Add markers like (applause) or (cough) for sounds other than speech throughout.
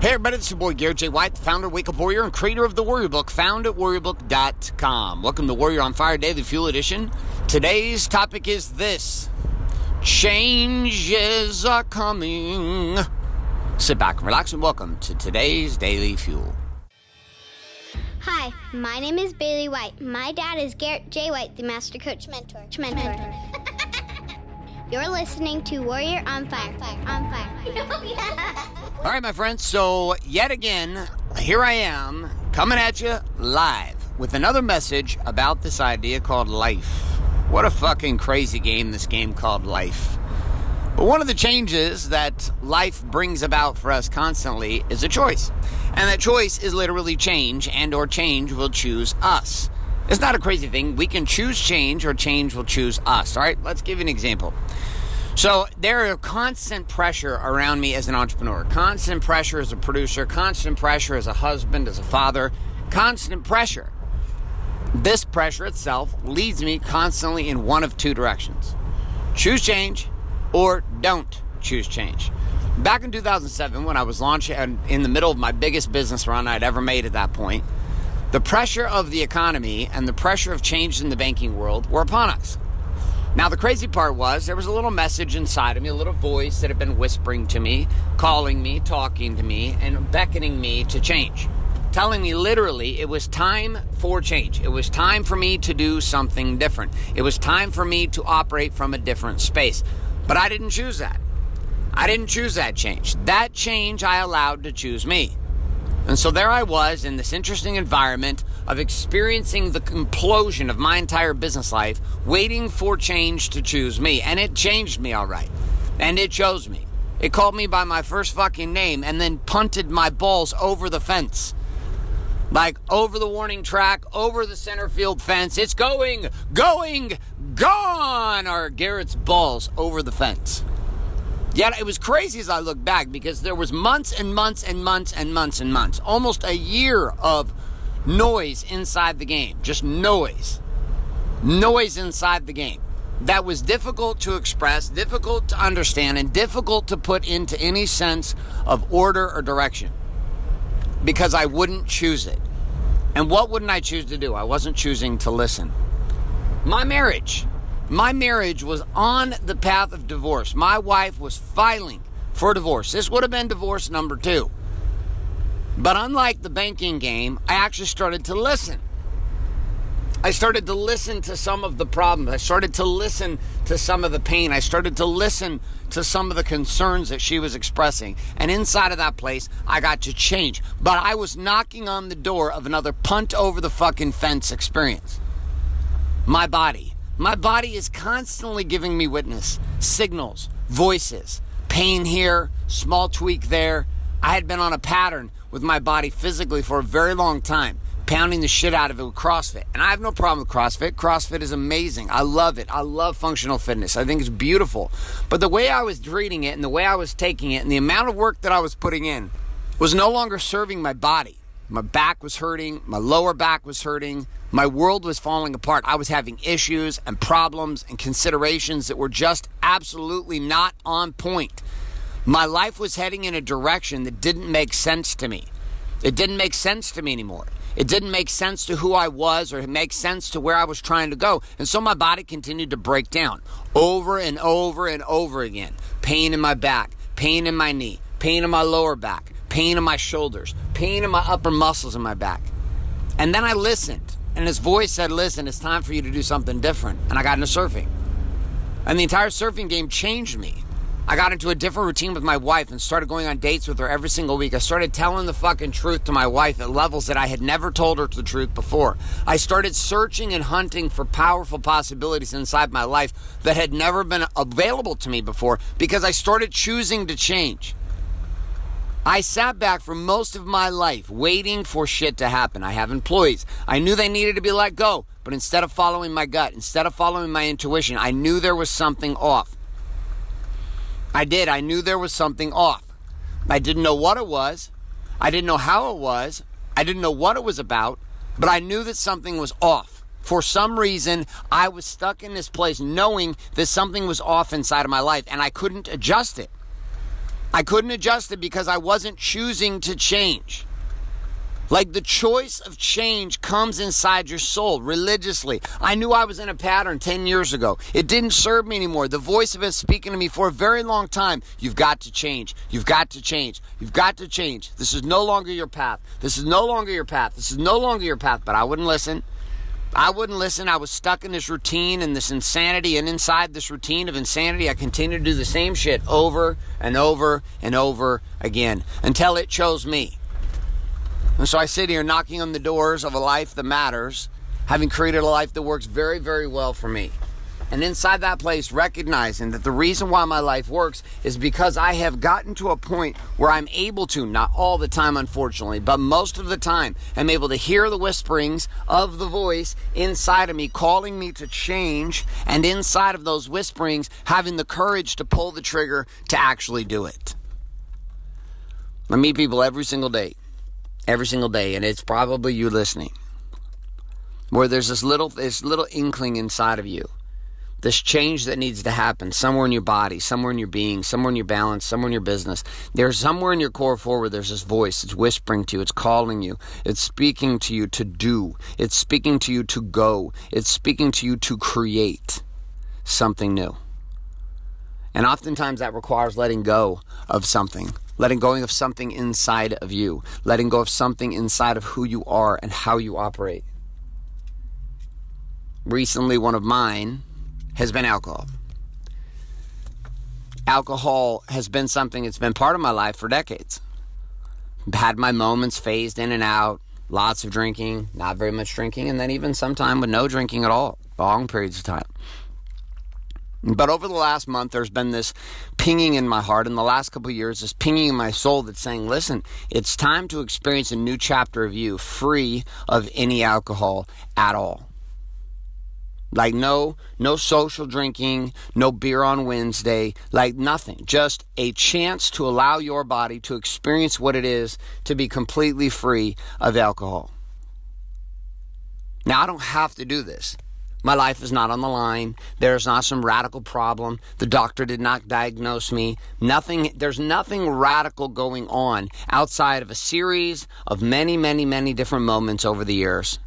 Hey everybody, this is your boy Garrett J. White, the founder of Wake Up Warrior and creator of the Warrior Book, found at warriorbook.com. Welcome to Warrior on Fire Daily Fuel Edition. Today's topic is this Changes are coming. Sit back and relax and welcome to today's Daily Fuel. Hi, my name is Bailey White. My dad is Garrett J. White, the Master Coach Mentor. Mentor. (laughs) You're listening to Warrior on Fire. On Fire. (laughs) Oh, All right, my friends. So, yet again, here I am coming at you live with another message about this idea called life. What a fucking crazy game this game called life. But one of the changes that life brings about for us constantly is a choice. And that choice is literally change and or change will choose us. It's not a crazy thing. We can choose change or change will choose us. All right, let's give you an example. So there is constant pressure around me as an entrepreneur, constant pressure as a producer, constant pressure as a husband, as a father, constant pressure. This pressure itself leads me constantly in one of two directions choose change or don't choose change. Back in 2007, when I was launching in the middle of my biggest business run I'd ever made at that point, the pressure of the economy and the pressure of change in the banking world were upon us. Now, the crazy part was there was a little message inside of me, a little voice that had been whispering to me, calling me, talking to me, and beckoning me to change. Telling me literally it was time for change. It was time for me to do something different. It was time for me to operate from a different space. But I didn't choose that. I didn't choose that change. That change I allowed to choose me. And so there I was in this interesting environment of experiencing the implosion of my entire business life, waiting for change to choose me. And it changed me all right. And it chose me. It called me by my first fucking name and then punted my balls over the fence. Like over the warning track, over the center field fence. It's going, going, gone are Garrett's balls over the fence. Yet it was crazy as I look back because there was months and months and months and months and months, almost a year of noise inside the game, just noise, noise inside the game. That was difficult to express, difficult to understand, and difficult to put into any sense of order or direction because I wouldn't choose it. And what wouldn't I choose to do? I wasn't choosing to listen. My marriage my marriage was on the path of divorce. My wife was filing for divorce. This would have been divorce number two. But unlike the banking game, I actually started to listen. I started to listen to some of the problems. I started to listen to some of the pain. I started to listen to some of the concerns that she was expressing. And inside of that place, I got to change. But I was knocking on the door of another punt over the fucking fence experience. My body my body is constantly giving me witness, signals, voices, pain here, small tweak there. I had been on a pattern with my body physically for a very long time, pounding the shit out of it with CrossFit. And I have no problem with CrossFit. CrossFit is amazing. I love it. I love functional fitness. I think it's beautiful. But the way I was treating it and the way I was taking it and the amount of work that I was putting in was no longer serving my body. My back was hurting, my lower back was hurting, my world was falling apart. I was having issues and problems and considerations that were just absolutely not on point. My life was heading in a direction that didn't make sense to me. It didn't make sense to me anymore. It didn't make sense to who I was or it make sense to where I was trying to go. And so my body continued to break down over and over and over again. Pain in my back, pain in my knee, pain in my lower back, pain in my shoulders, pain in my upper muscles in my back. And then I listened, and his voice said, Listen, it's time for you to do something different. And I got into surfing. And the entire surfing game changed me. I got into a different routine with my wife and started going on dates with her every single week. I started telling the fucking truth to my wife at levels that I had never told her the truth before. I started searching and hunting for powerful possibilities inside my life that had never been available to me before because I started choosing to change. I sat back for most of my life waiting for shit to happen. I have employees. I knew they needed to be let go, but instead of following my gut, instead of following my intuition, I knew there was something off. I did. I knew there was something off. I didn't know what it was. I didn't know how it was. I didn't know what it was about, but I knew that something was off. For some reason, I was stuck in this place knowing that something was off inside of my life and I couldn't adjust it. I couldn't adjust it because I wasn't choosing to change. Like the choice of change comes inside your soul religiously. I knew I was in a pattern 10 years ago. It didn't serve me anymore. The voice had been speaking to me for a very long time. You've got to change. You've got to change. You've got to change. This is no longer your path. This is no longer your path. This is no longer your path. But I wouldn't listen. I wouldn't listen. I was stuck in this routine and this insanity. And inside this routine of insanity, I continued to do the same shit over and over and over again until it chose me. And so I sit here knocking on the doors of a life that matters, having created a life that works very, very well for me. And inside that place, recognizing that the reason why my life works is because I have gotten to a point where I'm able to, not all the time, unfortunately, but most of the time, I'm able to hear the whisperings of the voice inside of me calling me to change, and inside of those whisperings, having the courage to pull the trigger to actually do it. I meet people every single day every single day, and it's probably you listening, where there's this little this little inkling inside of you, this change that needs to happen somewhere in your body, somewhere in your being, somewhere in your balance, somewhere in your business. There's somewhere in your Core 4. There's this voice. It's whispering to you. It's calling you. It's speaking to you to do. It's speaking to you to go. It's speaking to you to create something new. And oftentimes that requires letting go of something letting go of something inside of you, letting go of something inside of who you are and how you operate. Recently, one of mine has been alcohol. Alcohol has been something that's been part of my life for decades. Had my moments phased in and out, lots of drinking, not very much drinking, and then even some time with no drinking at all, long periods of time. But over the last month, there's been this pinging in my heart. In the last couple years, this pinging in my soul that's saying, listen, it's time to experience a new chapter of you free of any alcohol at all. Like no no social drinking, no beer on Wednesday, like nothing. Just a chance to allow your body to experience what it is to be completely free of alcohol. Now I don't have to do this. My life is not on the line. There's not some radical problem. The doctor did not diagnose me. Nothing, there's nothing radical going on outside of a series of many, many, many different moments over the years,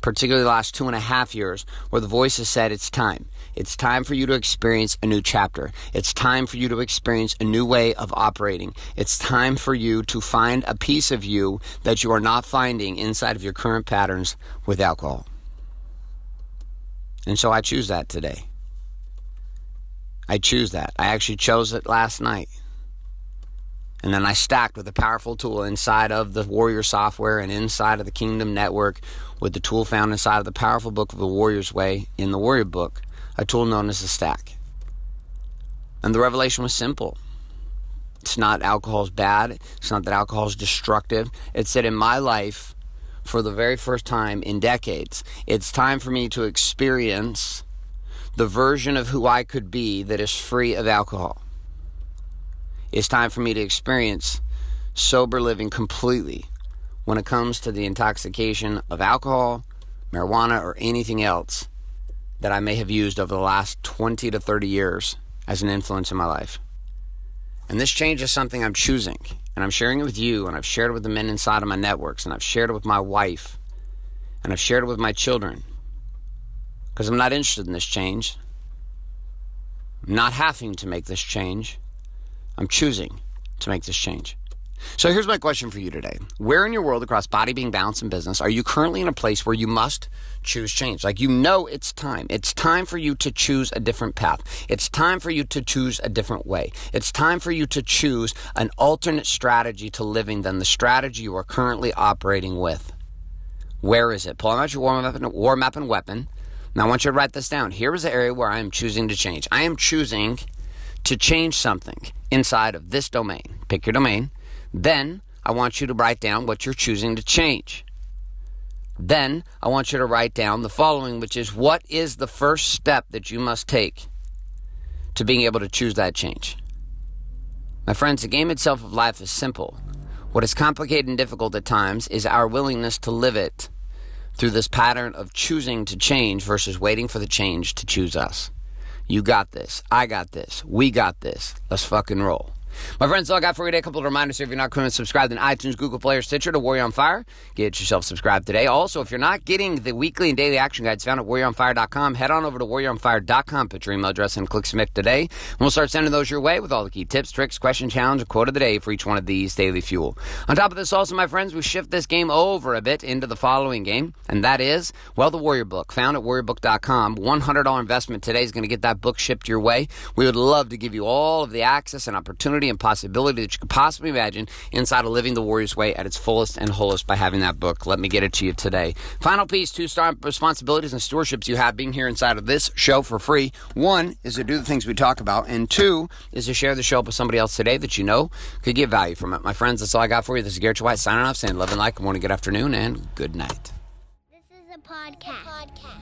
particularly the last two and a half years, where the voice has said it's time. It's time for you to experience a new chapter. It's time for you to experience a new way of operating. It's time for you to find a piece of you that you are not finding inside of your current patterns with alcohol. And so I choose that today. I choose that. I actually chose it last night. And then I stacked with a powerful tool inside of the Warrior software and inside of the Kingdom Network with the tool found inside of the powerful book of the Warrior's Way in the Warrior Book, a tool known as the Stack. And the revelation was simple. It's not alcohol's bad. It's not that alcohol is destructive. It's that in my life, for the very first time in decades. It's time for me to experience the version of who I could be that is free of alcohol. It's time for me to experience sober living completely when it comes to the intoxication of alcohol, marijuana, or anything else that I may have used over the last 20 to 30 years as an influence in my life. And this change is something I'm choosing. And I'm sharing it with you, and I've shared it with the men inside of my networks, and I've shared it with my wife, and I've shared it with my children. Because I'm not interested in this change. I'm not having to make this change. I'm choosing to make this change. So here's my question for you today. Where in your world across body, being, balance, and business are you currently in a place where you must choose change? Like you know it's time. It's time for you to choose a different path. It's time for you to choose a different way. It's time for you to choose an alternate strategy to living than the strategy you are currently operating with. Where is it? Pull out your war map and, war map and weapon. Now I want you to write this down. Here is the area where I am choosing to change. I am choosing to change something inside of this domain. Pick your domain then I want you to write down what you're choosing to change. Then I want you to write down the following, which is what is the first step that you must take to being able to choose that change? My friends, the game itself of life is simple. What is complicated and difficult at times is our willingness to live it through this pattern of choosing to change versus waiting for the change to choose us. You got this. I got this. We got this. Let's fucking roll. My friends, all I got for you today. A couple of reminders here. If you're not currently subscribed in iTunes, Google Play, or Stitcher to Warrior on Fire, get yourself subscribed today. Also, if you're not getting the weekly and daily action guides found at warrioronfire.com, head on over to warrioronfire.com, put your email address and click submit today. And we'll start sending those your way with all the key tips, tricks, question, challenge, quote of the day for each one of these daily fuel. On top of this, also, my friends, we shift this game over a bit into the following game, and that is, well, the Warrior Book, found at warriorbook.com. $100 investment today is going to get that book shipped your way. We would love to give you all of the access and opportunity and possibility that you could possibly imagine inside of living the Warrior's Way at its fullest and wholest by having that book. Let me get it to you today. Final piece, two star responsibilities and stewardships you have being here inside of this show for free. One is to do the things we talk about, and two is to share the show up with somebody else today that you know could get value from it. My friends, that's all I got for you. This is Garrett White signing off, saying love and like, good morning, good afternoon, and good night. This is a podcast.